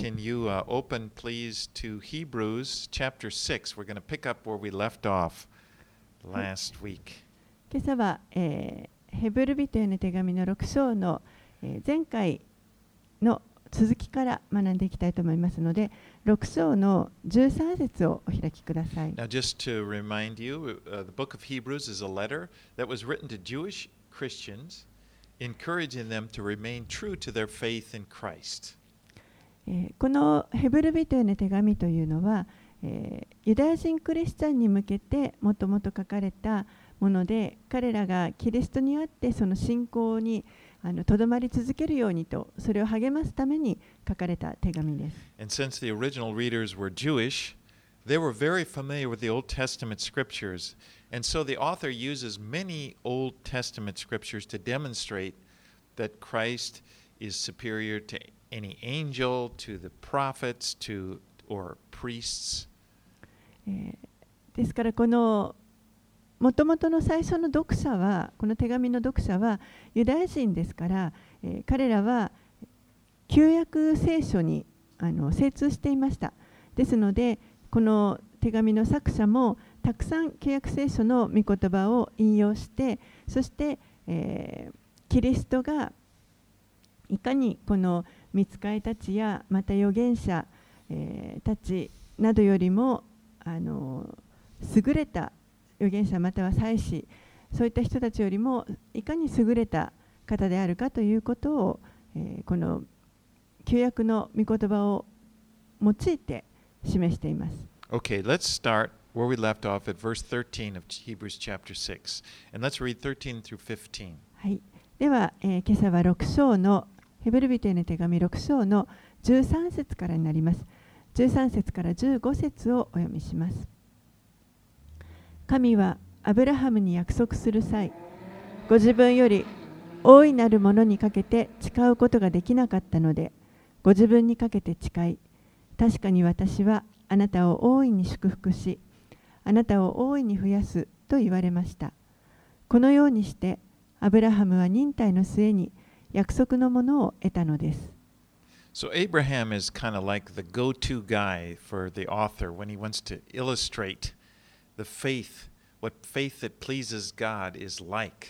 Can you uh, open, please, to Hebrews chapter 6? We're going to pick up where we left off last week. 今朝は、えーヘブル人への手紙の6章の、えー前回の続きから学んでいきたいと思いますので6章の13節をお開きください。 Now, just to remind you, uh, the book of Hebrews is a letter that was written to Jewish Christians, encouraging them to remain true to their faith in Christ. えこのヘブル人への手紙というのは、えーユダヤ人クリスチャンに向けてもともと書かれたもので彼らがキリストにあってその信仰にあのとどまり続けるようにとそれを励ますために書かれた手紙です。And since the original readers were Jewish, they were very familiar with the Old Testament scriptures. And so the author uses many Old Testament scriptures to demonstrate that Christ is superior to any angel, to the prophets, to or priests? ですからこのもともとの最初の読者はこの手紙の読者はユダヤ人ですから、えー彼らは旧約聖書にあの精通していましたですのでこの手紙の作者もたくさん旧約聖書の御言葉を引用してそして、えーキリストがいかにこの見つかいたちやまた預言者、えーたちなどよりもあの優れた預言者または祭司そういった人たちよりもいかに優れた方であるかということを、えーこの旧約の御言葉を用いて示しています。Okay, let's start where we left off at verse 13 of Hebrews chapter 6. And let's read 13 through 15. はい、では、えー今朝は6章のヘブル人への手紙6章の13節からになります。13節から15節をお読みします。神はアブラハムに約束する際、ご自分より大いなるものにかけて誓うことができなかったので、ご自分にかけて誓い、確かに私はあなたを大いに祝福し、あなたを大いに増やすと言われました。このようにして、アブラハムは忍耐の末に約束のものを得たのです。So Abraham is kind of like the go to guy for the author when he wants to illustrate the faith, what faith that pleases God is like.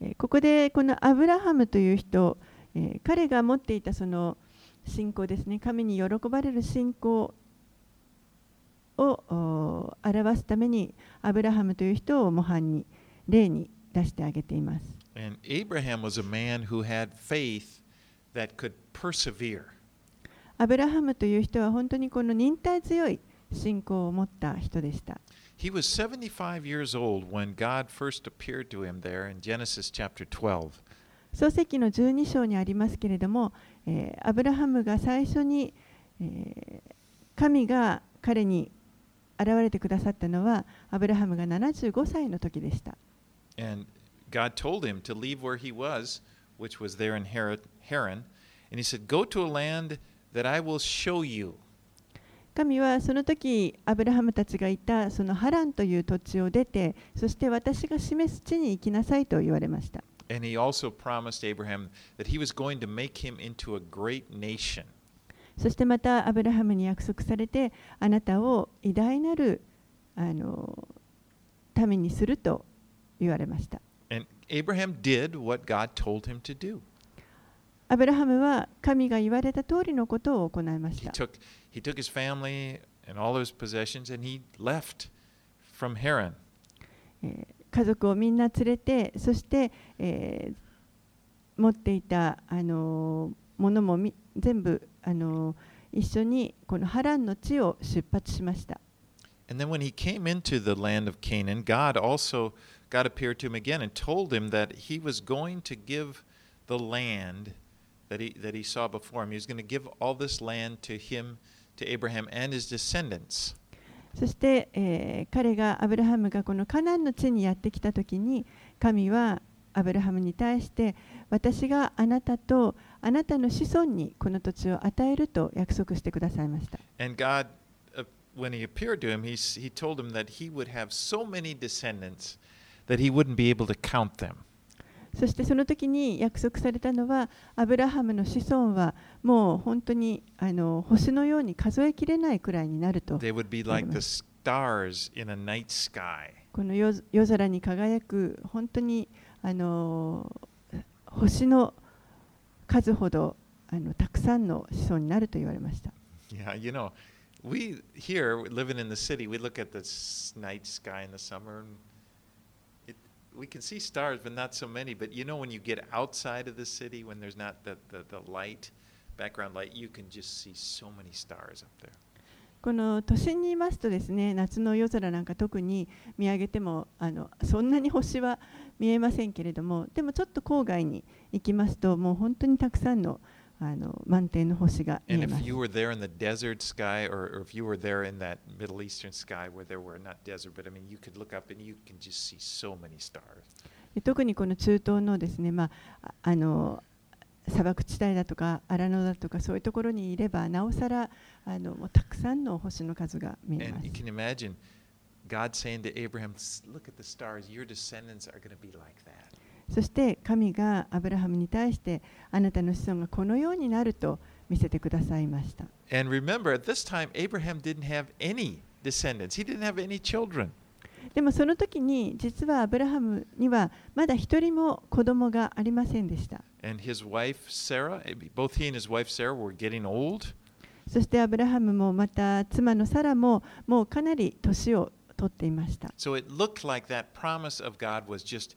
えーここでこのアブラハムという人、えー彼が持っていたその信仰ですね、神に喜ばれる信仰をお表すために、アブラハムという人を模範に、例に出してあげています。And Abraham was a man who had faith that could persevere. アブラハムという人は本当にこの忍耐強い信仰を持った人でした。He was 75 years old when God first appeared to him there in Genesis chapter 12. 創世記の12章にありますけれども、えーアブラハムが最初に、えー神が彼に現れてくださったのはアブラハムが75歳の時でした。And God 神はその時、アブラハムたちがいたそのハランという土地を出て、そして私が示す地に行きなさいと言われました。そしてまた、アブラハムに約束されて、あなたを偉大なるあの民にすると言われました。And Abraham did what God told him to do. アブラハムは神が言われた通りのことを行いまし He た。 took, he took his family and all of his possessions and he left from Haran. えー家族をみんな連れてそして、えー持っていた、あのーものもみ全部、あのー一緒にこのハランの地を出発しました。 And then when he came into the land of Canaan, God also God appeared to him again and told him that he was going to give the land that he that he saw before him. He was going to give all this land to him, to Abraham and his descendants. そして、えー彼がアブラハムがこのカナンの地にやってきた時に神はアブラハムに対して私があなたとあなたの子孫にこの土地を与えると約束してくださいました。 And God, uh, when he appeared to him, he, s- he told him that he would have so many descendants that he wouldn't be able to count them. そしてその時に約束されたのはアブラハムの子孫はもう本当にあの星のように数えきれないくらいになると They would be like the stars in a night sky. この夜夜空に輝く本当にあの星の数ほどあのたくさんの子孫になると言われました。Yeah, you know, we here living in the city, we look at the night sky in the summer and we can see stars, but not so many. But you know, when you get outside of the city, when there's not the, the, the light, background light, you can just see so many stars up there. この都心にいますとですね夏の夜空なんか特に見上げてもあのそんなに星は見えませんけれどもでもちょっと郊外に行きますともう本当にたくさんのあの満天の星が見 And えま if す you were there in the desert sky, or, or if you were there in that Middle Eastern sky where there were not desert, but I mean, you could look up and you can just see so many stars. で特にこの中東のですね、まあ、ああの砂漠地帯だとか荒野だとかそういうところにいればなおさらあのもうたくさんの星の数が見えま And す you。can imagine God saying to Abraham, "S- Look at the stars, your descendants are going to be like that. そして神がアブラハムに対してあなたの子孫がこのようになると見せてくださいました。And remember, at this time, Abraham didn't have any descendants, he didn't have any children. でもその時に実はアブラハムにはまだ一人も子供がありませんでした。And his wife, Sarah, eh, both he and his wife, Sarah, were getting old. そしてアブラハムもまた妻のサラももうかなり年を取っていました。So it looked like that promise of God was just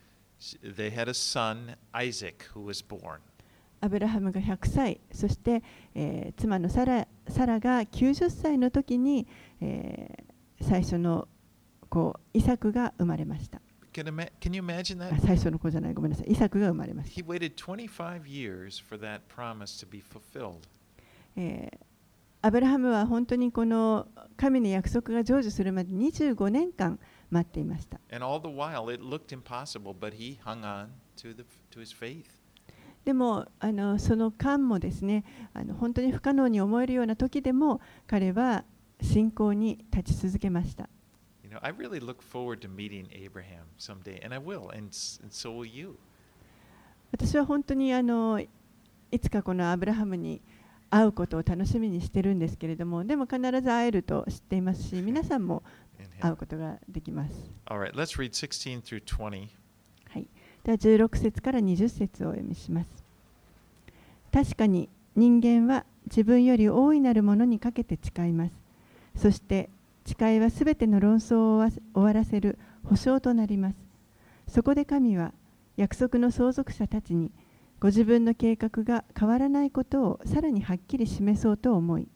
they had a son, Isaac, who was born. アブラハムが100歳そして、えー妻のサラサラが90歳の時に、えー最初の子イサクが生まれました。Can, you imagine あ that? 最初の子じゃないごめんなさいイサクが生まれました。He waited 25 years for that promise to be fulfilled. えーアブラハムは本当にこの神の約束が成就するまで25年間待っていました。でも、あのその間もですねあの、本当に不可能に思えるような時でも、彼は信仰に立ち続けました。私は本当にあのいつかこのアブラハムに会うことを楽しみにしてるんですけれども、でも必ず会えると知っていますし、皆さんも。会.うことができます。All right, let's read 16 through 20. はい、では16節から20節をお読みします。確かに人間は自分より大いなるものにかけて誓います。そして誓いはすべての論争を終わせ終わらせる保証となります。そこで神は約束の相続者たちにご自分の計画が変わらないことをさらにはっきり示そうと思い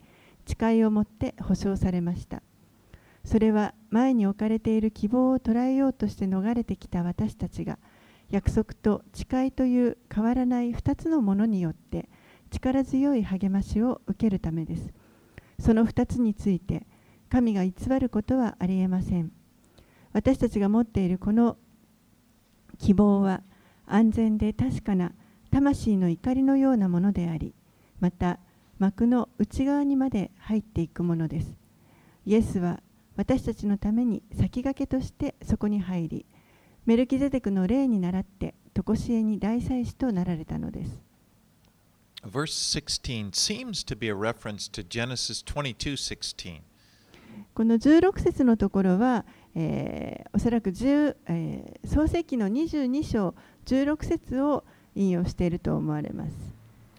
誓いをもって保証されました。それは前に置かれている希望を捉えようとして逃れてきた私たちが約束と誓いという変わらない2つのものによって力強い励ましを受けるためです。その2つについて神が偽ることはありえません。私たちが持っているこの希望は安全で確かな魂の怒りのようなものであり、また幕の内側にまで入っていくものです。イエスは私たちのために先駆けとしてそこに入り、メルキゼデクの例に倣って常しえに大祭司となられたのです。Verse 16 seems to be a reference to Genesis 22:16. この16節のところは、えーおそらく10、えー創世記の22章16節を引用していると思われます。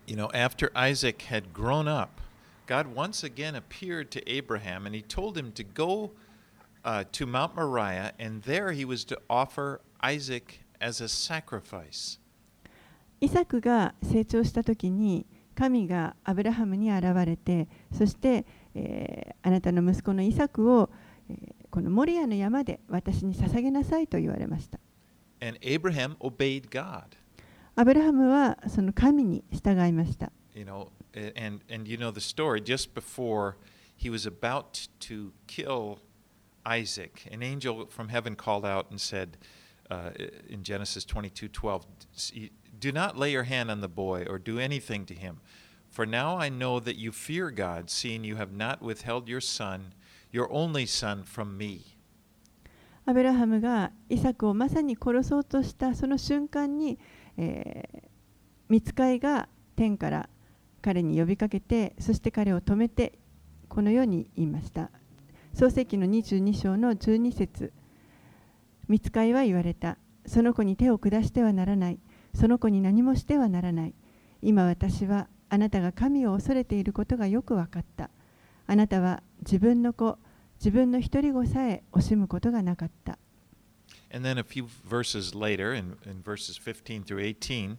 You know, after Isaac had grown up, God once again appeared to Abraham and he told him to go uh, to Mount Moriah, and there he was to offer Isaac as a sacrifice. イサクが成長した時に神がアブラハムに現れてそして、えーあなたの息子のイサクを、えーこのモリアの山で私に捧げなさいと言われました And Abraham obeyed God. アブラハムはその神に従いました。You know, and and you know the story. Just before he was about to kill Isaac, an angel from heaven called out and said, uh, in Genesis 22:12, "Do not lay your hand on the boy or do anything to him, for now I know that you fear God, seeing you have not withheld your son, your only son, from me." アブラハムがイサクをまさに殺そうとしたその瞬間に、えー、見つかいが天から 彼に呼びかけてそして彼を止めてこのように言いました。創世記の22章の12節。見つかいは言われた。その子に手を下してはならない。その子に何もしてはならない。今私はあなたが神を恐れていることがよく分かった。あなたは自分の子自分の一人子さえ惜しむことがなかった。And then a few verses later, in, in verses 15 through 18,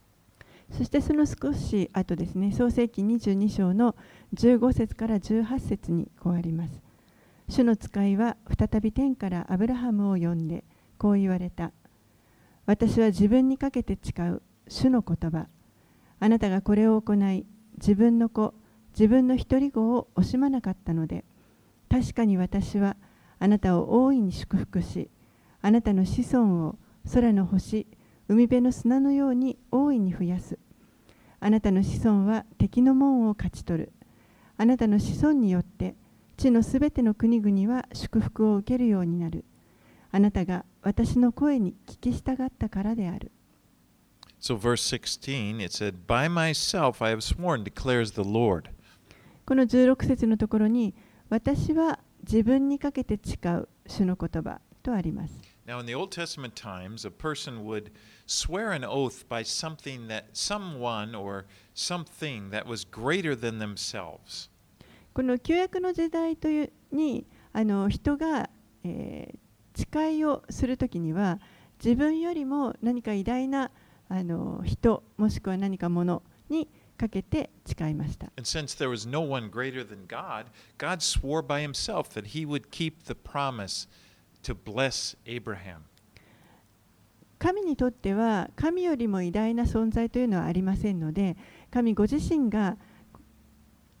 そしてその少し後ですね、創世記22章の15節から18節にこうあります。主の使いは再び天からアブラハムを呼んで、こう言われた。私は自分にかけて誓う主の言葉。あなたがこれを行い、自分の子、自分の一人子を惜しまなかったので、確かに私はあなたを大いに祝福し、あなたの子孫を空の星、海辺の砂のように大いに増やす。あなたの子孫は敵の門を勝ち取る。あなたの子孫によって地のすべての国々は祝福を受けるようになる。あなたが私の声に聞き従ったからである。So, verse 16, it said, By myself I have sworn, declares the Lord. この16節のところに、私は自分にかけて誓う主の言葉とあります。Now, in the Old Testament times, a person would swear an oath by something that someone or something that was greater than themselves. この旧約の時代というにあの人が、えー誓いをするときには自分よりも何か偉大なあの人もしくは何かものにかけて誓いました。 And since there was no one greater than God, God swore by himself that he would keep the promise to bless Abraham. 神にとっては神よりも偉大な存在というのはありませんので神ご自身が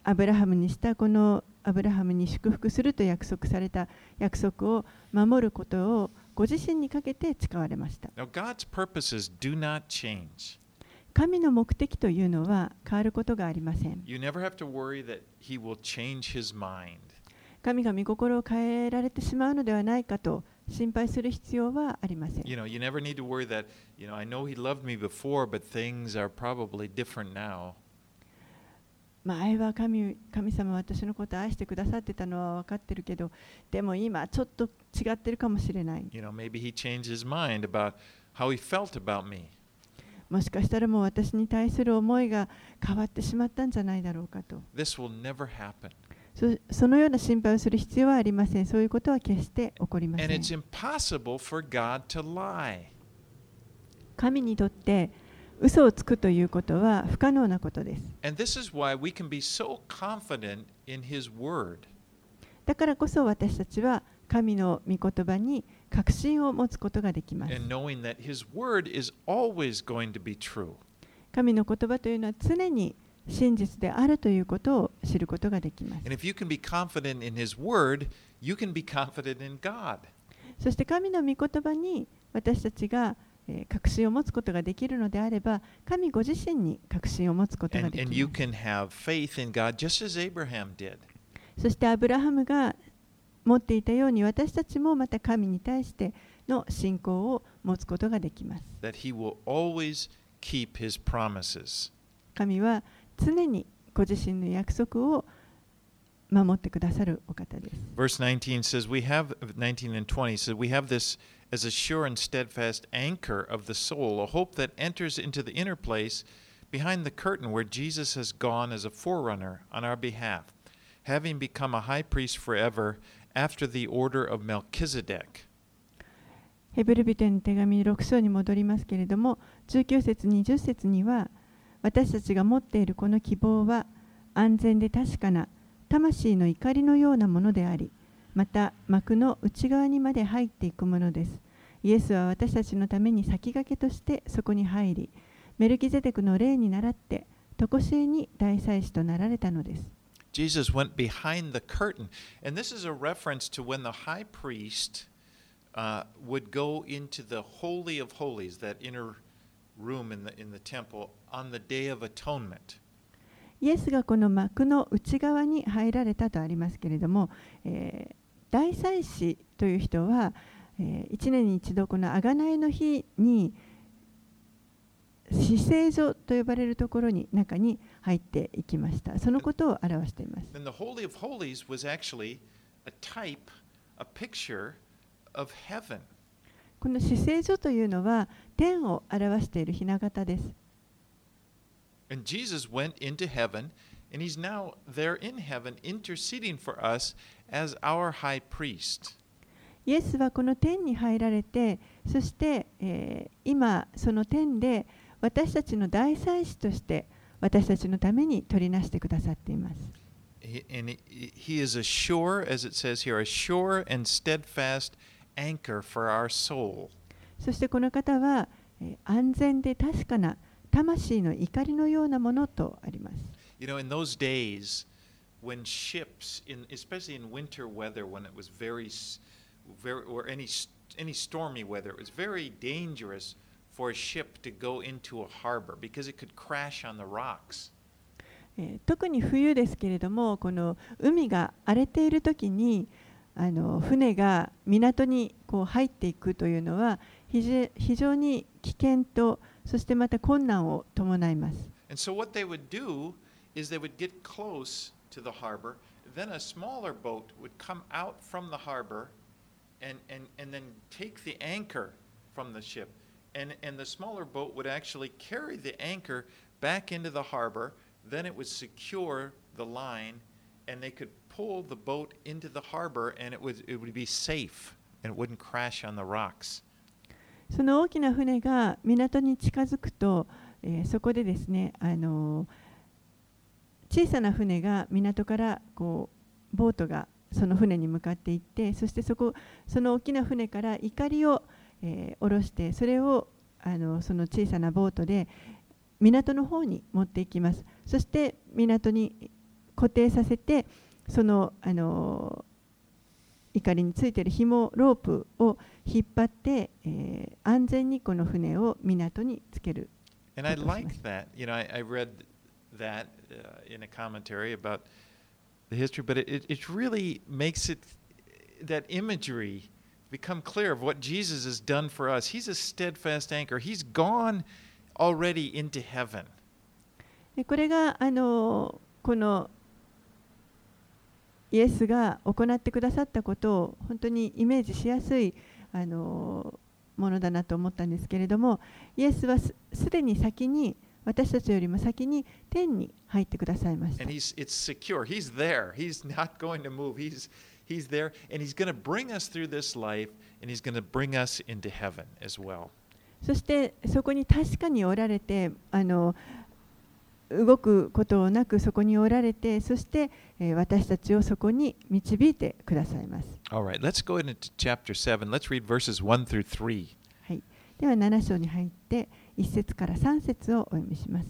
アブラハムにしたこのアブラハムに祝福すると約束された約束を守ることをご自身にかけて誓われました Now, God's purposes do not change. 神の目的というのは変わることがありません.神が御心を変えられてしまうのではないかと心配する必要はありません You know, you never need to worry that, you know, I know he loved me before, but things are probably different now. 前は神神様は私のことを愛してくださってたのは分かってるけどでも今ちょっと違ってるかもしれない You know, maybe he changed his mind about how he felt about me. もしかしたらもう私に対する思いが変わってしまったんじゃないだろうかと This will never happen. そ,そのような心配をする必要はありません。そういうことは決して起こりません。神にとって嘘をつくということは不可能なことです。So、だからこそ私たちは神の御言葉に確信を持つことができます。神の言葉というのは常に真実であるということを知ることができます。Word, そして神の御言葉に私たちが確信を持つことができるのであれば、神ご自身に確信を持つことができます。And, そしてアブラハムが持っていたように私たちもまた神に対しての信仰を持つことができます。神は常にご自身の約束を守ってくださるお方です Verse 19 says, We have, 19 and 20 says, We have this as a sure and steadfast anchor of the soul, a hope that enters into the inner place behind the curtain where Jesus has gone as a forerunner on our behalf, having become a high priest forever after the order of Melchizedek. ヘブルビテの手紙6章に戻りますけれども19節20節には私たちが持っているこの希望は安全で確かな魂の怒りのようなものでありまた幕の内側にまで入っていくものですイエスは私たちのために先駆けとしてそこに入りメルキゼデクの例に倣って常しえに大祭司となられたのです Jesus went behind the curtain. And this is a reference to when the high priest uh, would go into the Holy of Holies, that inner room in the, in the temple, on the Day of Atonement. イエスがこの幕の内側に入られたとありますけれども、えー大祭司という人は、え1年に一度この贖いの日に死聖所と呼ばれるところに中に入っていきました。そのことを表しています。And the Holy of Holies was actually a type, a picture of heaven. この死聖所というのは天を表している雛形です。And Jesus went into heaven, and he's now there in heaven interceding for us as our high priest. イエスはこの天に入られて、そして、えー今その天で私たちの大祭司として私たちのために取りなしてくださっています。And he- he is a sure, as it says here, a sure and steadfast anchor for our soul. そしてこの方は、えー安全で確かな魂の怒りのようなものとあります。You know, in those days, when ships, in, especially in winter weather, when it was very, s- very or any any stormy weather, it was very dangerous for a ship to go into a harbor because it could crash on the rocks. えー特に冬ですけれどもこの海が荒れている時にあの船が港にこう入っていくというのは非常に危険とそしてまた困難を伴います。And so what they would do is they would get close to the harbor, then a smaller boat would come out from the harbor and, and, and then take the anchor from the ship. And, and the smaller boat would actually carry the anchor back into the harbor, then it would secure the line, and they could pull the boat into the harbor and it would, it would be safe and it wouldn't crash on the rocks. その大きな船が港に近づくと、えーそこでですね、あのー小さな船が港からこうボートがその船に向かっていってそしてそこその大きな船から怒りを、えー下ろしてそれをあのその小さなボートで港の方に持っていきますそして港に固定させてそのあの怒りについている紐ロープを引っ張って、えー安全にこの船を港につける And I like that. You know, I, I read that uh, in a commentary about the history, but it, it, it really makes it that imagery become clear of what Jesus has done for us. He's a steadfast anchor. He's gone already into heaven. でこれがあのこのイエスが行ってくださったことを本当にイメージしやすいものだなと思ったんですけれどもイエスはすでに先に私たちよりも先に天に入ってくださいまし。そしてそこに確かにおられて動くことなくそこにおられてそして、えー私たちをそこに導いてくださいます。All right, let's go into chapter 7. Let's read verses 1 through 3. はい、では7章に入って1節から3節をお読みします。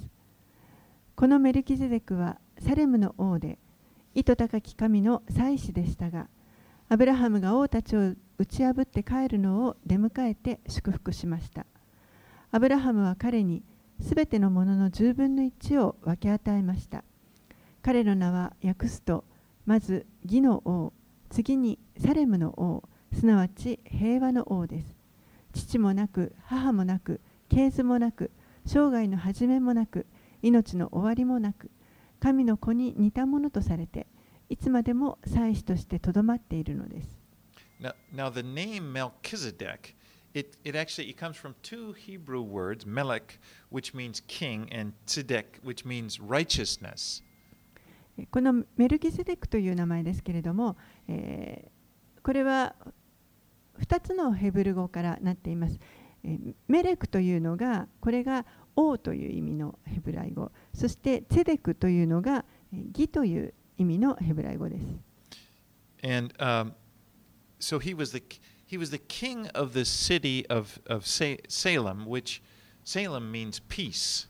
このメルキゼデクはサレムの王で意図高き神の祭司でしたがアブラハムが王たちを打ち破って帰るのを出迎えて祝福しました。アブラハムは彼にすべてのものの10分の1を分け与えました。彼の名は訳すとまず義の王次にサレムの王すなわち平和の王です。父もなく母もなく系図もなく生涯の始めもなく命の終わりもなく神の子に似たものとされていつまでも祭司としてとどまっているのです。Now, now the name Melchizedek it, it actually it comes from two Hebrew words, melech, which means king, and tzedek, which means righteousness. このメルキゼデクという名前ですけれども、えーこれは2つのヘブル語からなっています。えーメレクというのが、これが王という意味のヘブライ語、そしてツェデクというのがえー義という意味のヘブライ語です。And um, so he was the he was the king of the city of, of Sa- Salem, which Salem means peace.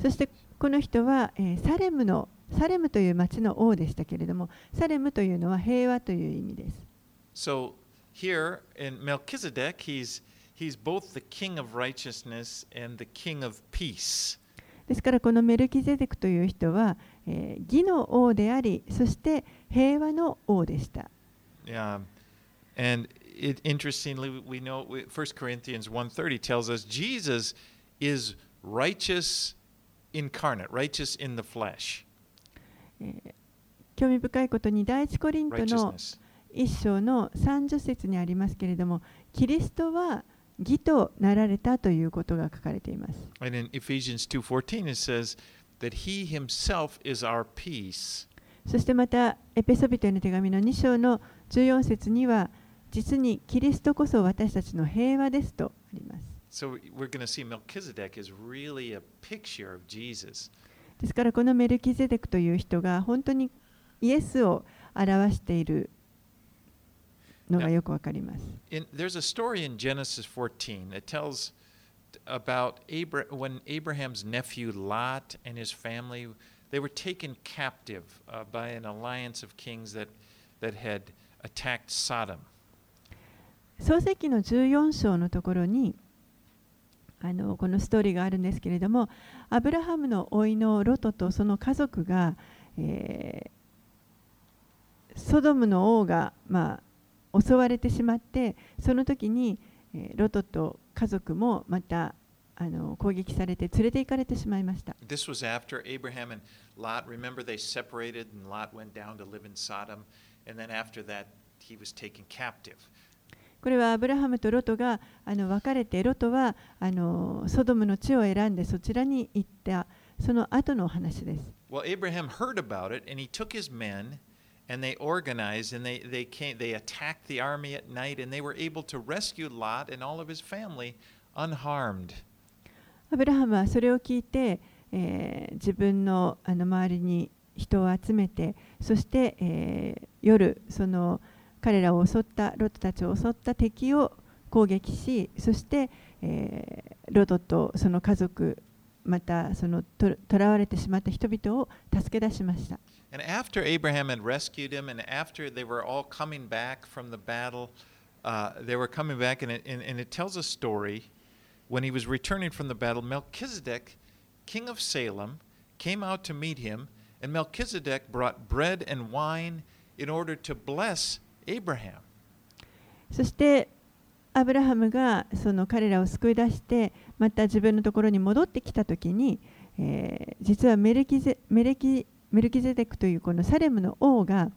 そしてこの人は、えーサレムのサレムという町の王でしたけれども、サレムというのは平和という意味です。So here in Melchizedek, he's he's both the king of righteousness and the king of peace. ですからこのメルキゼデクという人は、えー義の王であり、そして平和の王でした。Um, and it, interestingly, we know we- 1 Corinthians 1.30 tells us Jesus is righteous incarnate, righteous in the flesh, 興味深いことに第一コリントの.一章の30節にありますけれども、キリストは義となられたということが書かれています。And in Ephesians 2.14 it says that he himself is our peace. そしてまた、エペソビトへの手紙の2章の14節には、実にキリストこそ私たちの平和ですとあります。So we're going to see Melchizedek is really a picture of Jesus. ですからこのメルキゼデクという人が本当にイエスを表しているのがよくわかります。In, there's a story in Genesis 14 that tells about Abra- when Abraham's nephew Lot and his family they were taken captive uh, by an alliance of kings that that had attacked Sodom. 創世記の14章のところにあのこのストーリーがあるんですけれどもアブラハムの甥のロトとその家族が、えーソドムの王が、まあ、襲われてしまってその時に、えーロトと家族もまたあの攻撃されて連れて行かれてしまいました。This was after Abraham and Lot. Remember, they separated, and Lot went down to live in Sodom. And then after that, he was taken captive. これはアブラハムとロトがあの別れてロトはあのソドムの地を選んでそちらに行ったその後の話です。Well, Abraham heard about it, and he took his men, and they organized, and they, they came. They attacked the army at night, and they were able to rescue Lot and all of his family unharmed. アブラハムはそれを聞いて、えー自分のあの周りに人を集めてそして、えー夜その彼らを襲ったロトたちを襲った敵を攻撃しそして、えーロトとその家族またそのと囚われてしまった人々を助け出しました。And after Abraham had rescued him, and after they were all coming back from the battle, uh, they were coming back, and it, and, and it tells a story. When he was returning from the battle, Melchizedek, king of Salem, came out to meet him, and Melchizedek brought bread and wine in order to bless Abraham. そしてアブラハムがその彼らを救い出してまた自分のところに戻ってきた時に、えー実はメルキゼメレキメルキゼデクというこのサレムの王が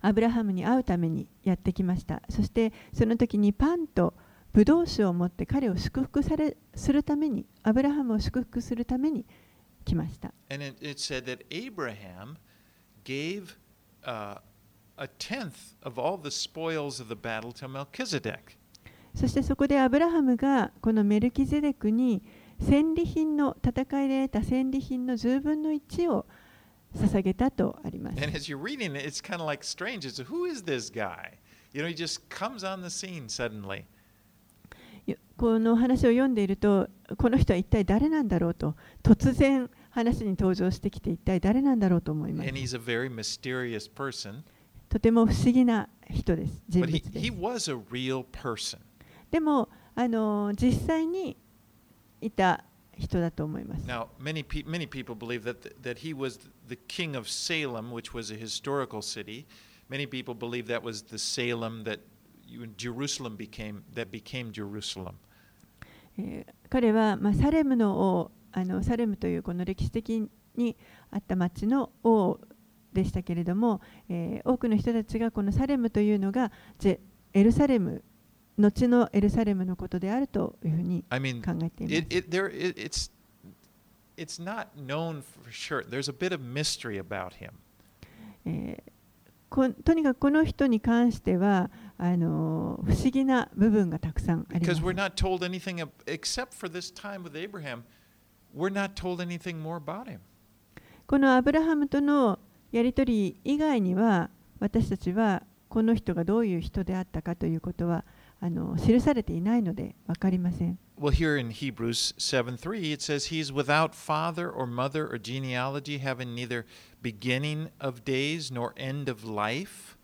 アブラハムに会うためにやってきましたそしてその時にパンとブドウ酒を持って彼を祝福されするためにアブラハムを祝福するために来ました And it, it said that Abraham gave uh, a tenth of all the spoils of the battle to Melchizedek. そしてそこでアブラハムがこのメルキゼデクに戦利品の戦いで得た戦利品の10分の1を捧げたとあります。And as you're reading it, it's kind of like strange. It's who is this guy? You know, he just comes on the scene suddenly. この話を読んでいると、この人は一体誰なんだろうと、突然話に登場してきて、一体誰なんだろうと思います And。he's a very mysterious person. とても不思議な人です、人物です。でも、あの実際にいた人だと思います。Now, many, pe- many people believe that, that he was the king of Salem, which was a historical city. Many people believe that was the Salem that Jerusalem became, that became Jerusalem. えー彼は、まあ、サレムの王あのサレムというこの歴史的にあった町の王でしたけれども、えー、多くの人たちがこのサレムというのがゼエルサレム後のエルサレムのことであるというふうに考えています。I mean, えとにかくこの人に関しては、あの、不思議な部分がたくさんあります。このアブラハムとのやり取り以外には私たちはこの人がどういう人であったかということはあの記されていないので分かりません。Well, here in Hebrews 7 3, it says, He's without father or mother or genealogy, having neither beginning of days nor end of life.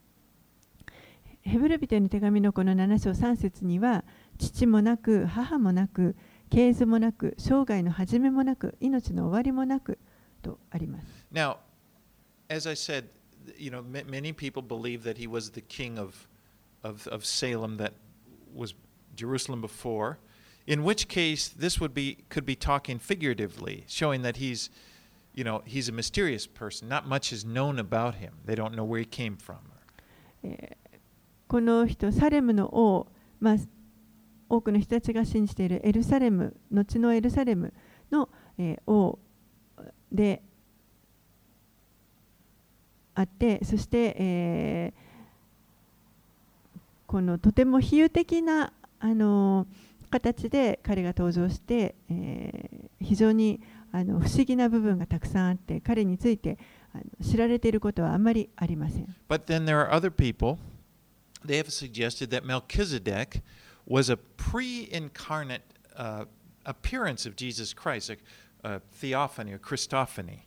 ヘブル人への手紙のこの7章3節には父もなく母もなく系図もなく生涯の始めもなく命の終わりもなくとあります。Now, as I said, you know, ma- many people believe that he was the king of, of, of Salem that was Jerusalem before, in which case this would be could be talking figuratively, showing that he's, you know, he's a mysterious person. Not much is known about him. They don't know where he came from. えーこの人サレムの王、まあ、多くの人たちが信じているエルサレム後のエルサレムの、えー王で あってそして、えーこのとても比喩的な、あの形で彼が登場して、えー非常にあの不思議な部分がたくさんあって彼についてあの知られていることはあまりありません。But then there are other people. They have suggested that Melchizedek was a pre-incarnate uh, appearance of Jesus Christ, a, a theophany or Christophany.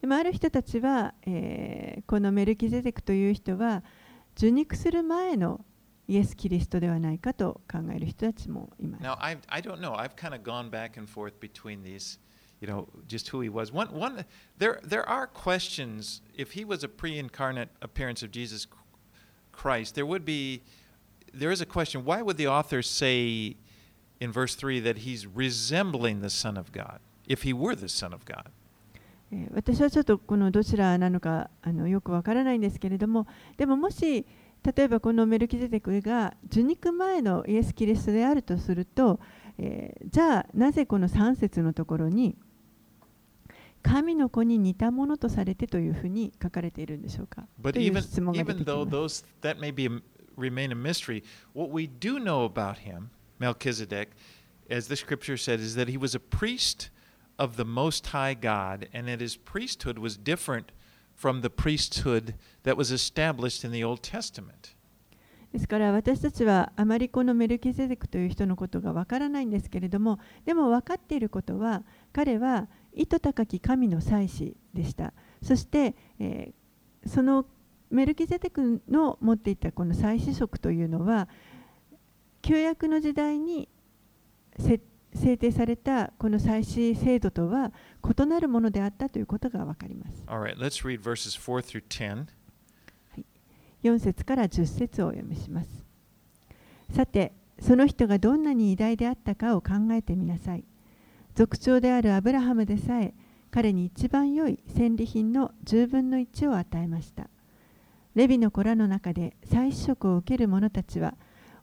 でもある人たちは、えーこのメルキゼデクという人は受肉する前のイエス・キリストではないかと考える人たちもいます。 Now, I, I don't know. I've kind of gone back and forth between these, you know, just who he was. One, one, there, there are questions. If he was a pre-incarnate appearance of Jesus Christ, there would be, there is a question. Why would the author say in verse three that he's resembling the Son of God if he were the Son of God? えー私はちょっとこのどちらなのかあのよくわからないんですけれどもでももし例えばこのメルキゼデクが受肉前のイエス・キリストであるとすると、えーじゃあなぜこの3節のところに神の子に似たものとされてというふうに書かれているんでしょうか？But という even 質問が出 even てき though ます。those that may be a, remain a mystery, what we do know about him, Melchizedek, as the scripture said, is that he was a priest ですから私たちはあまりこのメルキゼテクという人のことがわからないんですけれどもでも分かっていることは彼は糸高き神の祭司でした。そして、そのメルキゼテクの持っていたこの祭祀職というのは旧約の時代に設定制定されたこの祭司制度とは異なるものであったということが分かります All right, let's read verses 4 through 10. 4節から10節をお読みします。さて、その人がどんなに偉大であったかを考えてみなさい。族長であるアブラハムでさえ、彼に一番良い戦利品の10分の1を与えました。レビの子らの中で再試食を受ける者たちは、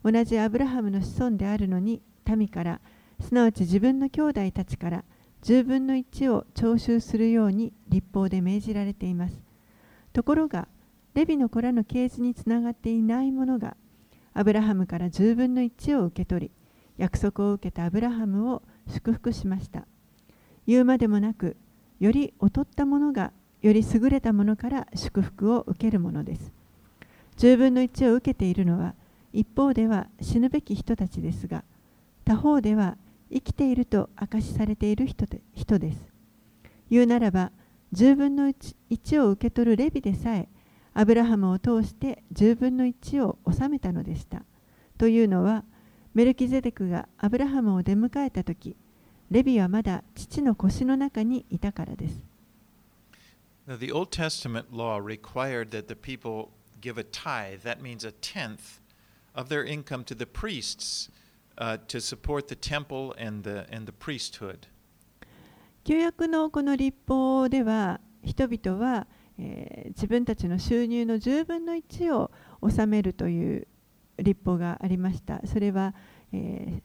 同じアブラハムの子孫であるのに、民から、すなわち自分の兄弟たちから10分の1を徴収するように立法で命じられています。ところが、レビの子らの系図につながっていない者がアブラハムから10分の1を受け取り約束を受けたアブラハムを祝福しました言うまでもなくより劣った者がより優れた者から祝福を受けるものです10分の1を受けているのは一方では死ぬべき人たちですが他方では生きていると証しされている人で人です言うならば10分の 1, 1を受け取るレビでさえアブラハムを通して10分の1を収めたのでした。というのは、メルキゼデクがアブラハムを出迎えたとき、レビはまだ父の腰の中にいたからです。Now, the Old Testament law required that the people give a tithe. That means a tenth of their income to the priests uh, to support the temple and the, and the priesthood. 旧約のこの立法では、人々は、えー自分たちの収入の10分の1を納めるという立法がありましたそれは、え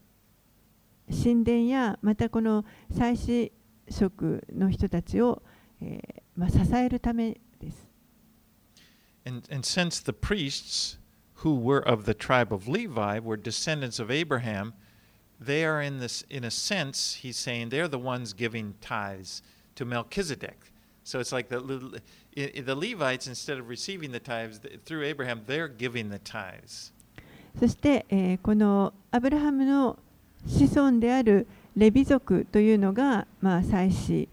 ー、神殿やまたこの祭祀職の人たちを、えーまあ、支えるためです。And, and since the priests who were of the tribe of Levi were descendants of Abraham, they are in this in a sense, he's saying they're the ones giving tithes to Melchizedek. So it's like the, the Levites, instead of receiving the tithes through Abraham, they're giving the tithes. そして、えー、このアブラハムの子孫であるレビ族というのが、まあ、祭司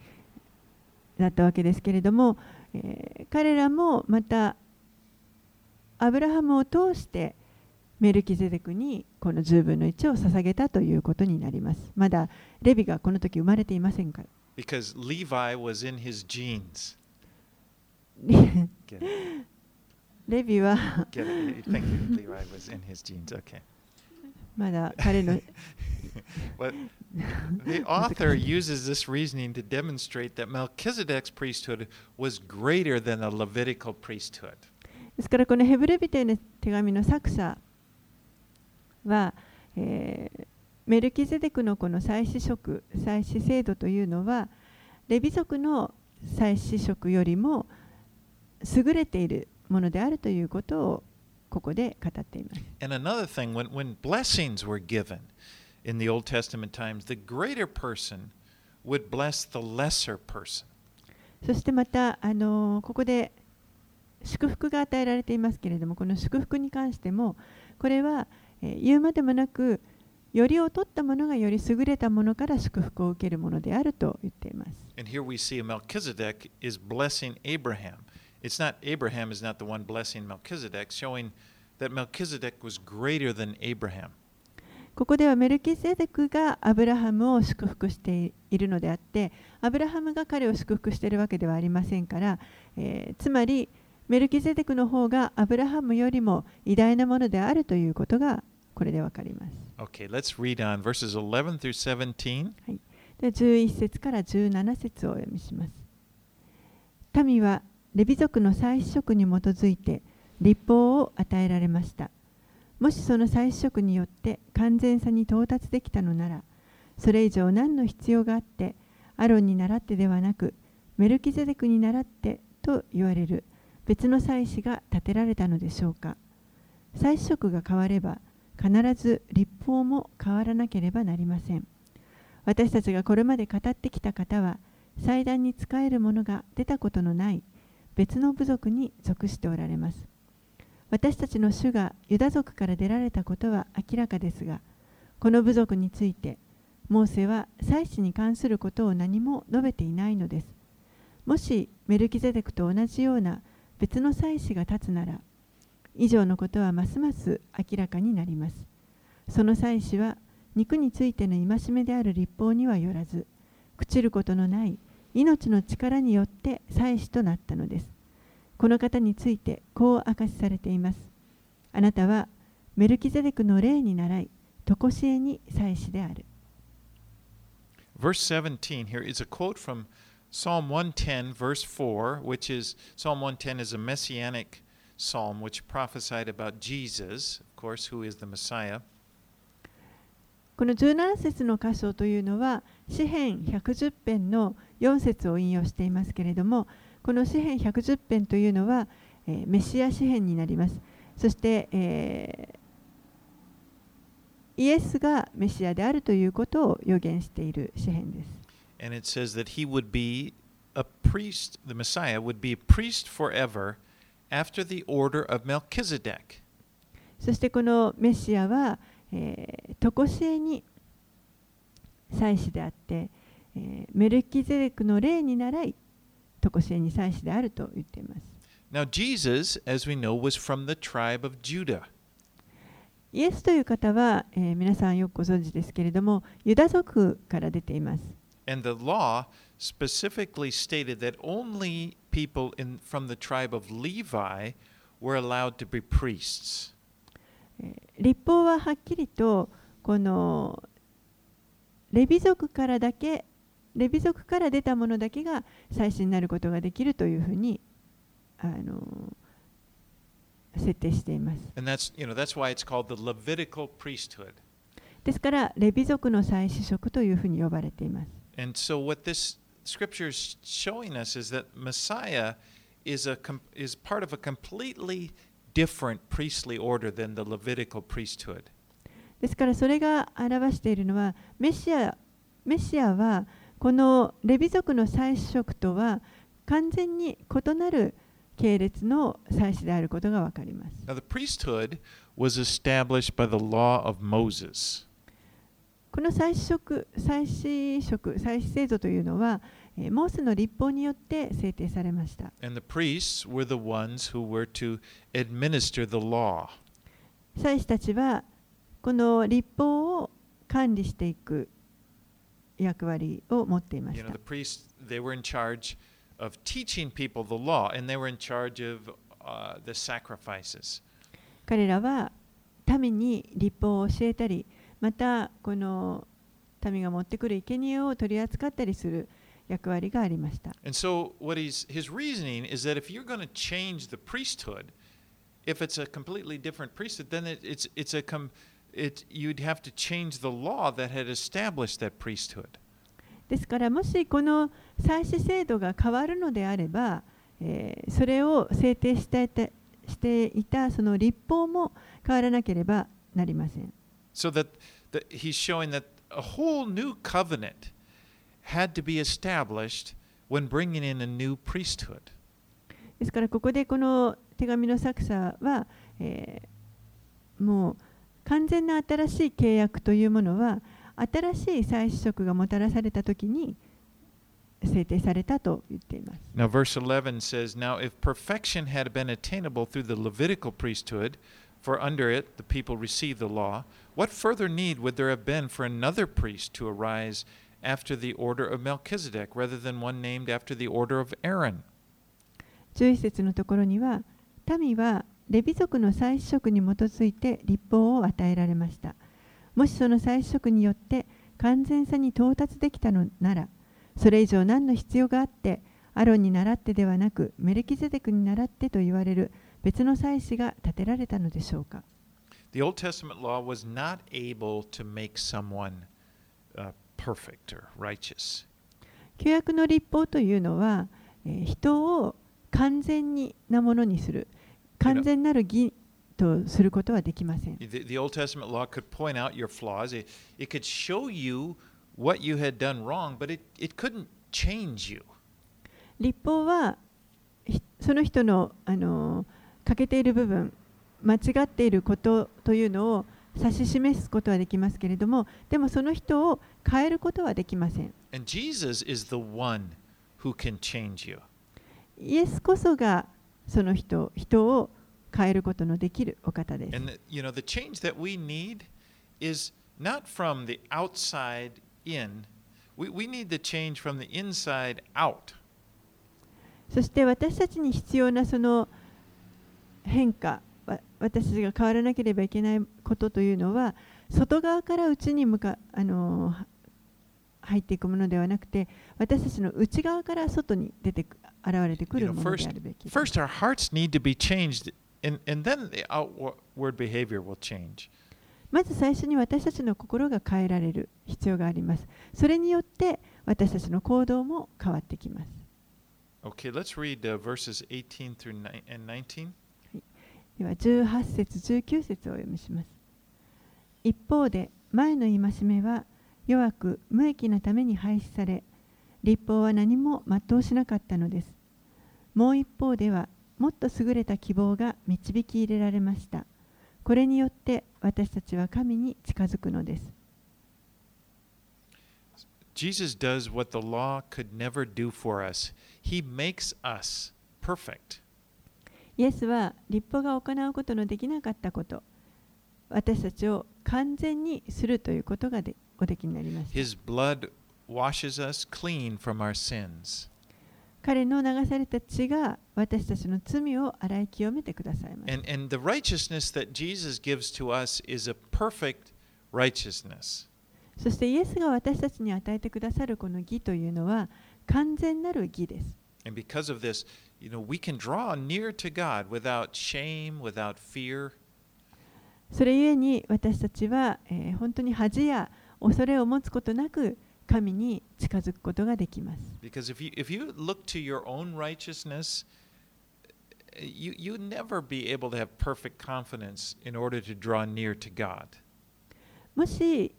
だったわけですけれども、えー、彼らもまた アブラハムを通してメルキゼデクにこの10分の1を捧げたということになります。まだレビがこの時生まれていませんから。Because Levi was in his genes. レビは Levi was in his genes. Okay. まだ彼の but the author uses this reasoning to demonstrate that Melchizedek's priesthood was greater than the Levitical priesthood. ですからこのヘブルビテの手紙の作者は、えー、メルキゼデクのこの祭祀職、祭祀制度というのは、レビ族の祭祀職よりも優れているものであるということをここで語っています。And another thing, when, when blessings were given in the Old Testament times, the greater person would bless the lesser person. そしてまた、あのここで祝福が与えられていますけれどもこの祝福に関してもこれは、えー、言うまでもなくより劣ったものがより優れたものから祝福を受けるものであると言っています。And here we see Melchizedek is blessing Abraham. It's not Abraham is not the one blessing Melchizedek, showing that Melchizedek was greater than Abraham. ここではメルキゼデクがアブラハムを祝福しているのであって、アブラハムが彼を祝福しているわけではありませんから、えー、つまり、メルキゼデクの方がアブラハムよりも偉大なものであるということがこれでわかります。Okay, let's read on verses 11 through 17. はい、で11節から17節をお読みします。民はレビ族の祭祀職に基づいて立法を与えられました。もしその祭祀職によって完全さに到達できたのなら、それ以上何の必要があって、アロンに倣ってではなく、メルキゼデクに倣ってと言われる。別の祭司が建てられたのでしょうか。祭司職が変われば必ず立法も変わらなければなりません。私たちがこれまで語ってきた方は祭壇に仕える者が出たことのない別の部族に属しておられます。私たちの主がユダ族から出られたことは明らかですがこの部族についてモーセは祭司に関することを何も述べていないのです。もしメルキゼデクと同じような別の祭司が立つなら以上のことはますます明らかになります。その祭司は肉についての戒めである立法にはよらず朽ちることのない命の力によって祭司となったのです。この方についてこう明かしされています。あなたはメルキゼデクの霊に倣い常しえに祭司である。Verse 17 here is a quote from Psalm 110, verse 4, which is Psalm 110 is a messianic psalm which prophesied about Jesus, of course, who is the Messiah. この17節の箇所というのは、詩編110編の4節を引用していますけれども、この詩編110編というのは、えー、メシア詩編になります。そして、えー、イエスがメシアであるということを予言している詩編です。And it says that he would be a priest, the Messiah would be a priest forever after the order of Melchizedek. そしてこのメシアは、えー、常しえに祭司であって、えー、メルキゼレクの例に倣い、常しえに祭司であると言っています。Now, Jesus, as we know, was from the tribe of Judah. イエスという方は、えー、皆さんよくご存知ですけれども、ユダ族から出ています。And the law specifically stated that only people in, from the tribe of Levi were allowed to be priests. 立法ははっきりとこのレビ族からだけレビ族から出たものだけが祭司になることができるというふうにあの設定しています And that's, you know, that's why it's called the Levitical priesthood. ですからレビ族の祭司職というふうに呼ばれています And so what this scripture is showing us is that Messiah is a com- is part of a completely different priestly order than the Levitical priesthood. ですからそれが表しているのはメシアメシアはこのレビ族の祭司職とは完全に異なる系列の祭司であることがわかります。 Now the priesthood was established by the law of Moses. この祭祀職、祭祀職、祭祀制度というのは、モースの立法によって制定されました。祭司たちは、この立法を管理していく役割を持っていました。Of teaching people the law, and they were in charge of uh, the sacrifices. 彼らは民に立法を教えたりまたこの民が持ってくる生贄を取り扱ったりする役割がありました。ですからもしこの祭祀制度が変わるのであれば、それを制定し,ていたその立法も変わらなければなりません。That he's showing that a whole new covenant had to be established when bringing in a new priesthood. ですからここでこの手紙の作者は、えーもう完全な新しい契約というものは新しい祭司職がもたらされた時に制定されたと言っています。Now, verse 11 says, Now, if perfection had been attainable through the Levitical priesthood, for under it the people received the law, what further need would there have been for another priest to arise after the order of Melchizedek, rather than one named after the order of Aaron? 11節のところには民はレビ族の祭司職に基づいて立法を与えられましたもしその祭司職によって完全さに到達できたのならそれ以上何の必要があってアロンに倣ってではなくメルキゼデクに倣ってと言われる別の祭司が立てられたのでしょうか The Old Testament law was not able to make someone uh, perfect or righteous. 旧約の立法というのは、えー人を完全になものにする完全なる義とすることはできません The, the Old Testament law could point out your flaws, it, it could show you what you had done wrong, but it, it couldn't change you. 立法はひその人の、あのー欠けている部分間違っていることというのを指し示すことはできますけれどもでもその人を変えることはできません And Jesus is the one who can change you. イエスこそがその人人を変えることのできるお方です And the, you know the change that we need is not from the outside in. We, we need the change from the inside out. そして私たちに必要なその変化わ私たちが変わらなければいけないことというのは外側から内に向かあのー入っていくものではなくて私たちの内側から外に出てく現れてくるものであるべき first our hearts need to be changed, and, and then the outward behavior will change. まず最初に私たちの心が変えられる必要がありますそれによって私たちの行動も変わってきます Okay, let's read uh, verses 18 through ni- and 19. では18節19節をお読みします一方で前の戒めは弱く無益なために廃止され立法は何も全うしなかったのですもう一方ではもっと優れた希望が導き入れられましたこれによって私たちは神に近づくのです Jesus does what the law could never do for us. He makes us perfect. イエスは立法が行うことのできなかったこと、私たちを完全にするということがでおできになります。His blood washes us clean from our sins. 彼の流された血が私たちの罪を洗い清めてくださいます。そしてイエスが私たちに与えてくださるこの義というのは完全なる義です。And because of this, you know, we can draw near to God without shame, without fear. それゆえに私たちは、えー本当に恥や恐れを持つことなく神に近づくことができます。Because if you if you look to your own righteousness, you you never be able to have perfect confidence in order to draw near to God. もし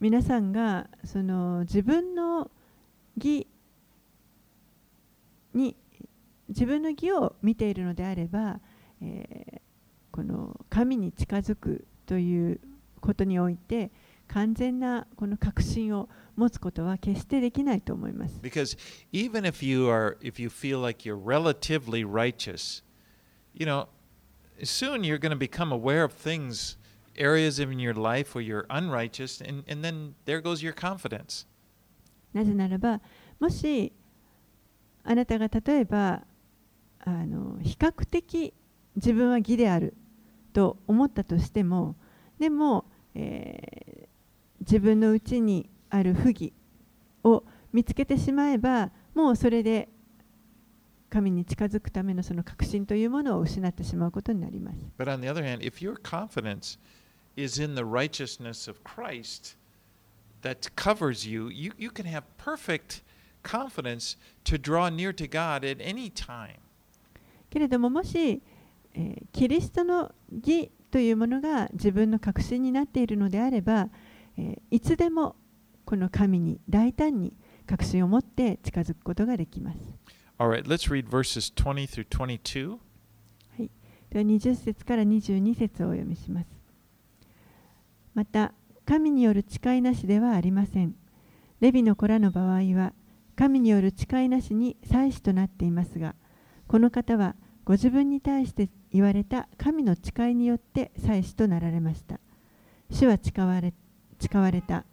皆さんがその自分の義に自分の義を見ているのであれば、えーこの神に近づくということにおいて完全なこの確信を持つことは決してできないと思います。Because even if you are if you feel like you're relatively righteous, you know, soon you're going to become aware of things, areas in your life where you're unrighteous, and, and then there goes your confidence. なぜならばもしあなたが例えばあの比較的自分は義であると思ったとしてもでも、えー自分のうちにある不義を見つけてしまえばもうそれで神に近づくためのその確信というものを失ってしまうことになります。But on the other hand, if your confidence is in the righteousness of Christ that covers you, you, you can have perfect confidence to draw near to God at any time. けれどももし、えーキリストの義というものが自分の確信になっているのであれば、えーいつでもこの神に大胆に確信を持って近づくことができます。Right, let's read verses 20 through 22. では20節から22節をお読みします。また、神による誓いなしではありません。レビの子らの場合は、神による誓いなしに祭司となっていますが、この方はご自分に対して言われた神の誓いによって祭司となられました。主は誓われ誓われた。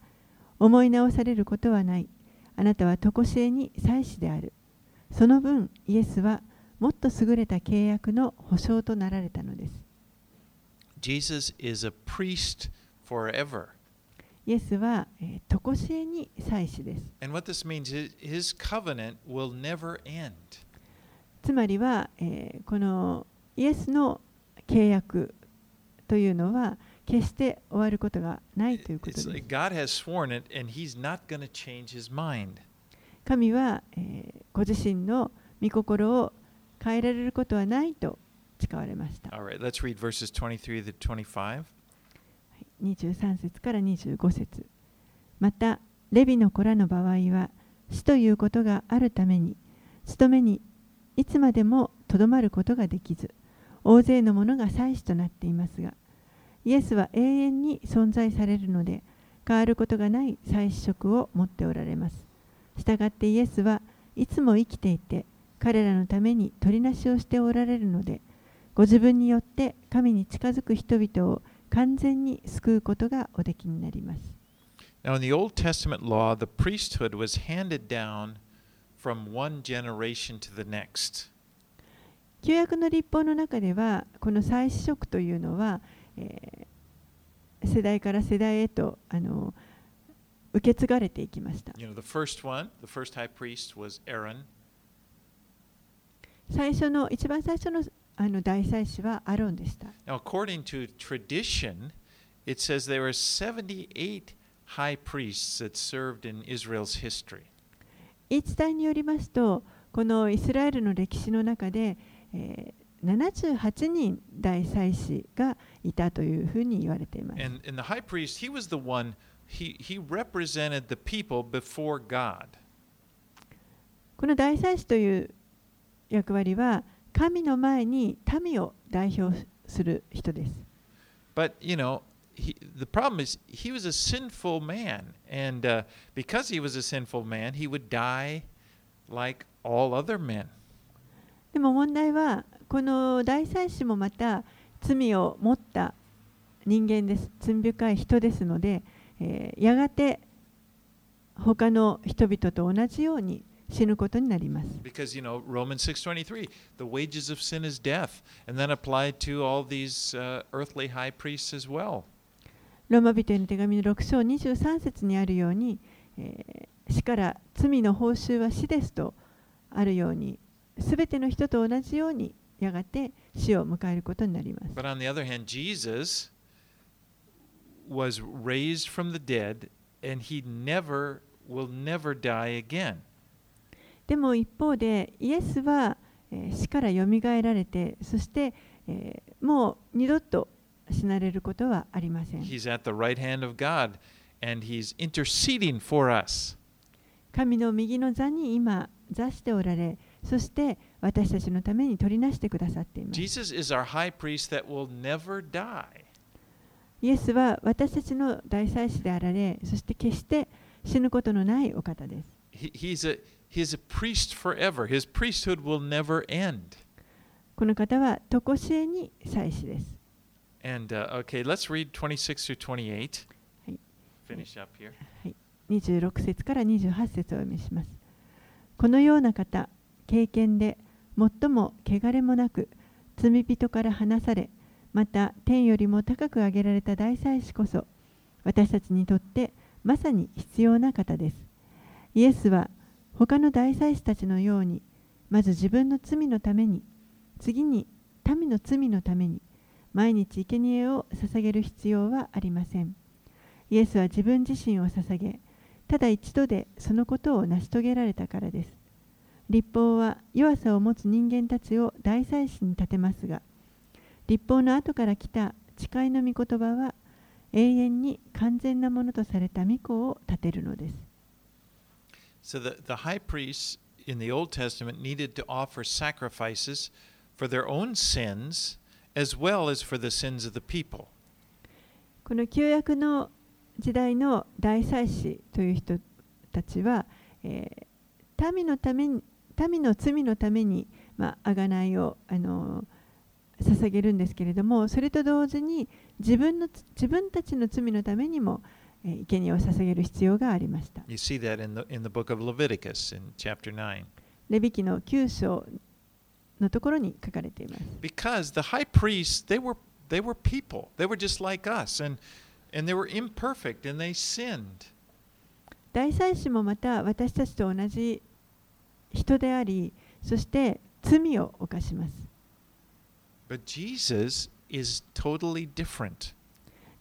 思い直されることはない。あなたは常しえに祭司である。その分、イエスはもっと優れた契約の保証となられたのです。Jesus is a priest forever. イエスは、えー、常しえに祭司です。And what this means is his covenant will never end. つまりは、えーこのイエスの契約というのは決して終わることがないということです like。God has sworn it, and he's not going to change his mind. 神は、えーご自身の御心を変えられることはないと誓われました。All right, let's read verses 23 to 25. 23節から25節またレビの子らの場合は死ということがあるために務めにいつまでもとどまることができず大勢の者が祭司となっていますがイエスは永遠に存在されるので変わることがない祭司職を持っておられますしたがってイエスはいつも生きていて彼らのために取りなしをしておられるのでご自分によって神に近づく人々を完全に救うことがおできになります。Now, in the Old Testament law, the priesthood was handed down from one generation to the next. 旧約の立法の中では、この祭司職というのは、えー世代から世代へとあの受け継がれていきました。You know, the first one, the first high priest was Aaron. 最初の、一番最初のあの大祭司はアロンでした。Now, according to tradition, it says there were 78 high priests that served in Israel's history. 言い伝えによりますと、このイスラエルの歴史の中で、え、78人大祭司がいたというふうに言われています。この大祭司という役割は、神の前に民を代表する人です。he, the problem is he was a sinful man. And uh, because he was a sinful man, he would die like all other men. でも問題はこの大祭司もまた罪を持った人間です。罪深い人ですので、えーやがて他の人々と同じように死ぬことになります。 Because, you know, Romans 6.23, the wages of sin is death. And then applied to all these uh, earthly high priests as well. ローマ人への手紙の6章23節にあるように、えー死から罪の報酬は死ですとあるようにすべての人と同じようにやがて死を迎えることになります。But on the other hand, Jesus was raised from the dead and he never will never die again. でも一方でイエスは、えー死からよみがえられてそして、えーもう二度と死なれることはありません He's at the right hand of God and he's interceding for us. 神の右の座に今座しておられそして私たちのために取りなしてくださっています Jesus is our high priest that will never die. イエスは私たちの大祭司であられそして決して死ぬことのないお方です He, he's, a, he's a priest forever. His priesthood will never end. この方は常しえに祭司です And uh, okay, let's read 26 through 28. Hey. Finish up here. 26節から28節をお読みします。このような方、経験で最も汚れもなく、罪人から離され、また天よりも高く上げられた大祭司こそ、私たちにとってまさに必要な方です。イエスは他の大祭司たちのように、まず自分の罪のために、次に民の罪のために、毎日生贄を捧げる必要はありません。イエスは自分自身を捧げ、ただ一度でそのことを成し遂げられたからです。立法は弱さを持つ人間たちを大祭司に立てますが、立法の後から来た誓いの御言葉は永遠に完全なものとされた御子を立てるのです。So the, the high priests in the Old Testament needed to offer sacrifices for their own sins as well as for the sins of the people. この旧約の時代の大祭司という人たちは、えー民のために民の罪のために、まあ、贖いをあの捧げるんですけれどもそれと同時に自分の自分たちの罪のためにも、えー生贄を捧げる必要がありました。You see that in the, in the book of Leviticus in chapter 9. レビ記の9章のところに書かれています。Because the high priests, they were, they were people. They were just like us and, and they were imperfect and they sinned. 大祭司もまた私たちと同じ人でありそして罪を犯します。But Jesus is totally different.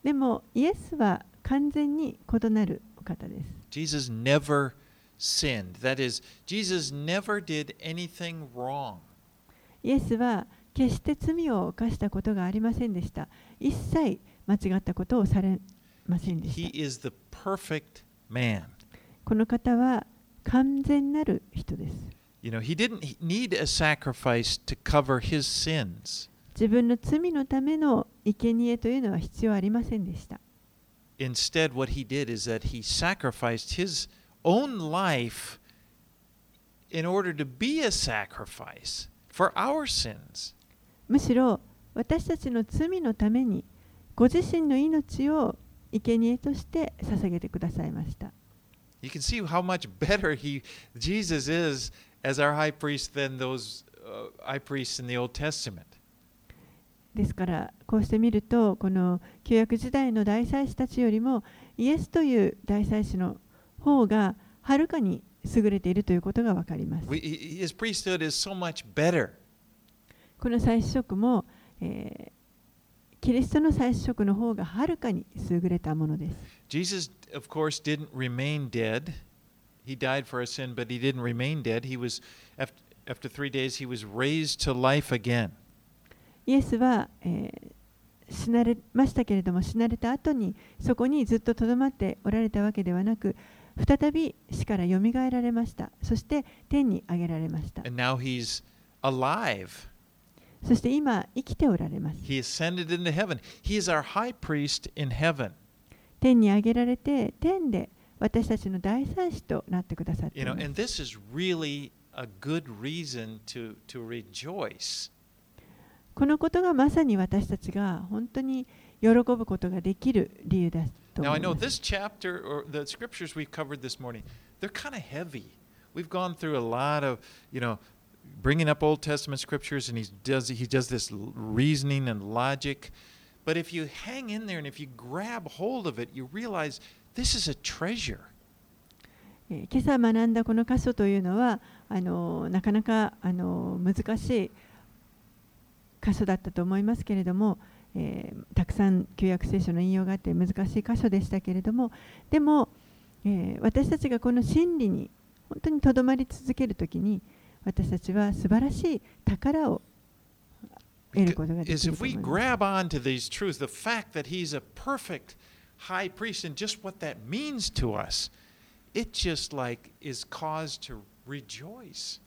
でもイエスは完全に異なるお方です。Jesus never sinned. That is, Jesus never did anything wrong. イエスは決して罪を犯したことがありませんでした。一切間違ったことをされませんで He した。is the perfect man. この方は完全なる人です。You know, he didn't need a sacrifice to cover his sins. 自分の罪のための生贄というのは必要ありませんでした。Instead, what he did is that he sacrificed his own life in order to be a sacrifice for our sins. むしろ私たちの罪のためにご自身の命を生贄として捧げてくださいました。You can see how much better he Jesus is as our high priest than those uh, high priests in the Old Testament. ですからこうして見るとこの旧約時代の大祭司たちよりもイエスという大祭司の方がはるかに優れているということが分かります。His priesthood is so much better. この祭司職も、えーキリストの祭司職の方がはるかに優れたものです。Jesus, of course, didn't remain dead. He died for our sin, but he didn't remain dead. He was after, after three days he was raised to life again. イエスは、えー死なれましたけれども死なれた後にそこにずっととどまっておられたわけではなく再び死からよみがえられましたそして天に上げられました And now he's alive. そして今生きておられます He ascended into heaven. He is our high priest in heaven. 天に上げられて天で私たちの大祭司となってくださってい You know, ます and this is really a good reason to, to rejoice. このことがまさに私たちが本当に喜ぶことができる理由だと Now, 思 I い know ます this chapter or the scriptures we've covered this morning, they're kind of heavy. We've gone through a lot of, you know, bringing up Old Testament scriptures and he does he does this l- reasoning and logic. But if you hang in there and if you grab hold of it, you realize this is a treasure. えー今朝学んだこの箇所というのはあのなかなかあの難しい箇所だったと思いますけれども、 えーたくさん旧約聖書の引用があって難しい箇所でしたけれどもでも、えー私たちがこの真理に本当にとどまり続けるときに私たちは素晴らしい宝を得ることができると思います。high priest and just what that means to us, it just like is cause to rejoice.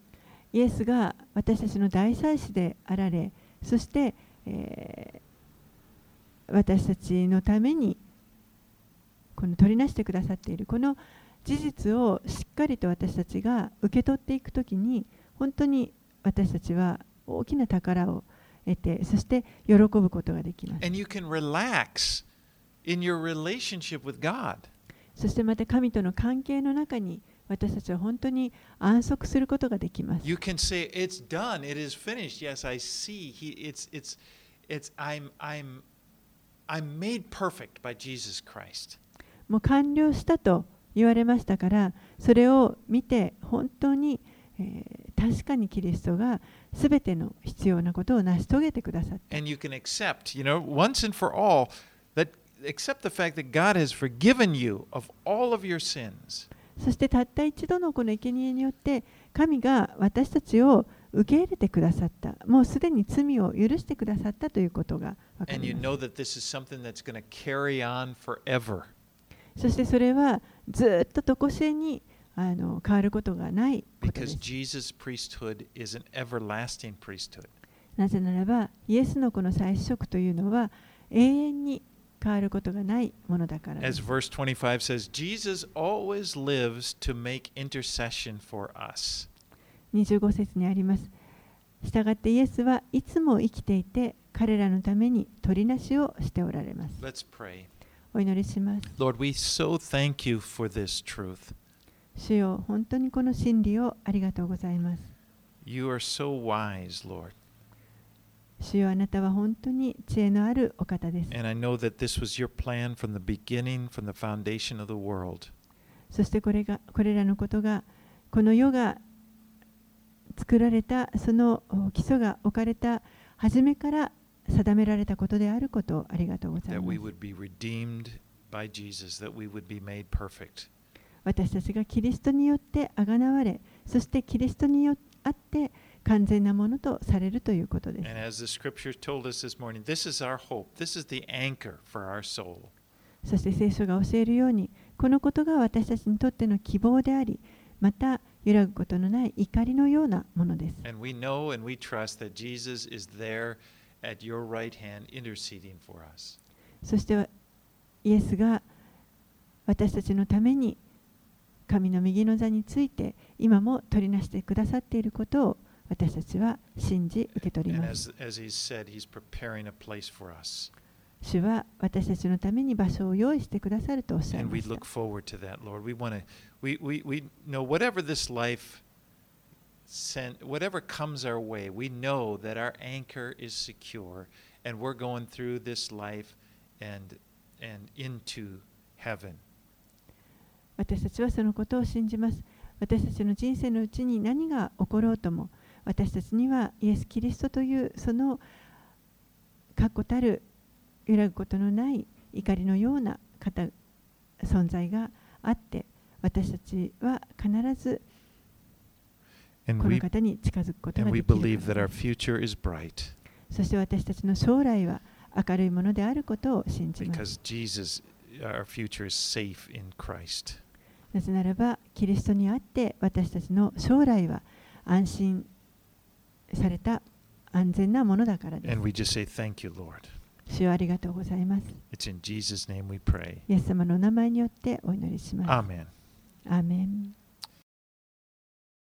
イエスが私たちの大祭司であられ、そして、えー私たちのためにこの取りなしてくださっているこの事実をしっかりと私たちが受け取っていくときに本当に私たちは大きな宝を得てそして喜ぶことができます。And you can relax in your relationship with God. そしてまた神との関係の中に私たちは本当に安息することができます。You can say, It's done, it is finished. Yes, I see. He, it's, it's, it's, I'm, I'm, I'm made perfect by Jesus Christ. もう完了したと言われましたからそれを見て本当に、えー確かにキリストがすべての必要なことを成し遂げてくださった And you can accept, you know, once and for all, that accept the fact that God has forgiven you of all of your sins. そしてたった一度のこの生贄によって神が私たちを受け入れてくださった、もうすでに罪を許してくださったということが。そしてそれはずっと常世にあの変わることがないことで。なぜならば、イエスのこの最初というのは永遠に変わることがないものだから。25節にあります。したがってイエスはいつも生きていて彼らのために取りなしをしておられます。Let's pray. お祈りします。Lord, we so thank you for this truth. 主よ本当にこの真理をありがとうございます。You are so wise, Lord. 主よあなたは本当に知恵のあるお方です。And I know that this was your plan from the beginning, from the foundation of the world. そしてこれがこれらのことがこの世が作られたその基礎が置かれた初めから定められたことであることありがとうございます。私たちがキリストによってあがなわれそしてキリストによっ,て完全なものとされるということです。そして聖書が教えるようにこのことが私たちにとっての希望でありまた揺らぐことのない怒りのようなものです。And we know and we trust that Jesus is there at your right hand interceding for us. そしてイエスが私たちのために神の右の座について今も取りなしてくださっていることを私たちは信じ受け取ります。as, as he said, he's preparing a place for us. 主は私たちのために場所を用意してくださるとおっしゃいました we, we, we, we know whatever this life sent, whatever comes our way, we know that our anchor is secure and we're going through this life and, and into heaven. 私たちはそのことを信じます。私たちの人生のうちに何が起ころうとも、私たちにはイエス・キリストというその確固たる揺らぐことのない怒りのような方存在があって、私たちは必ずこの方に近づくことができるそして私たちの将来は明るいものであることを信じます。Jesus, なぜならばキリストにあって私たちの将来は安心された安全なものだからです。Say, you, 主よありがとうございます。イエス様のお名前によってお祈りします、Amen. Amen. アーメン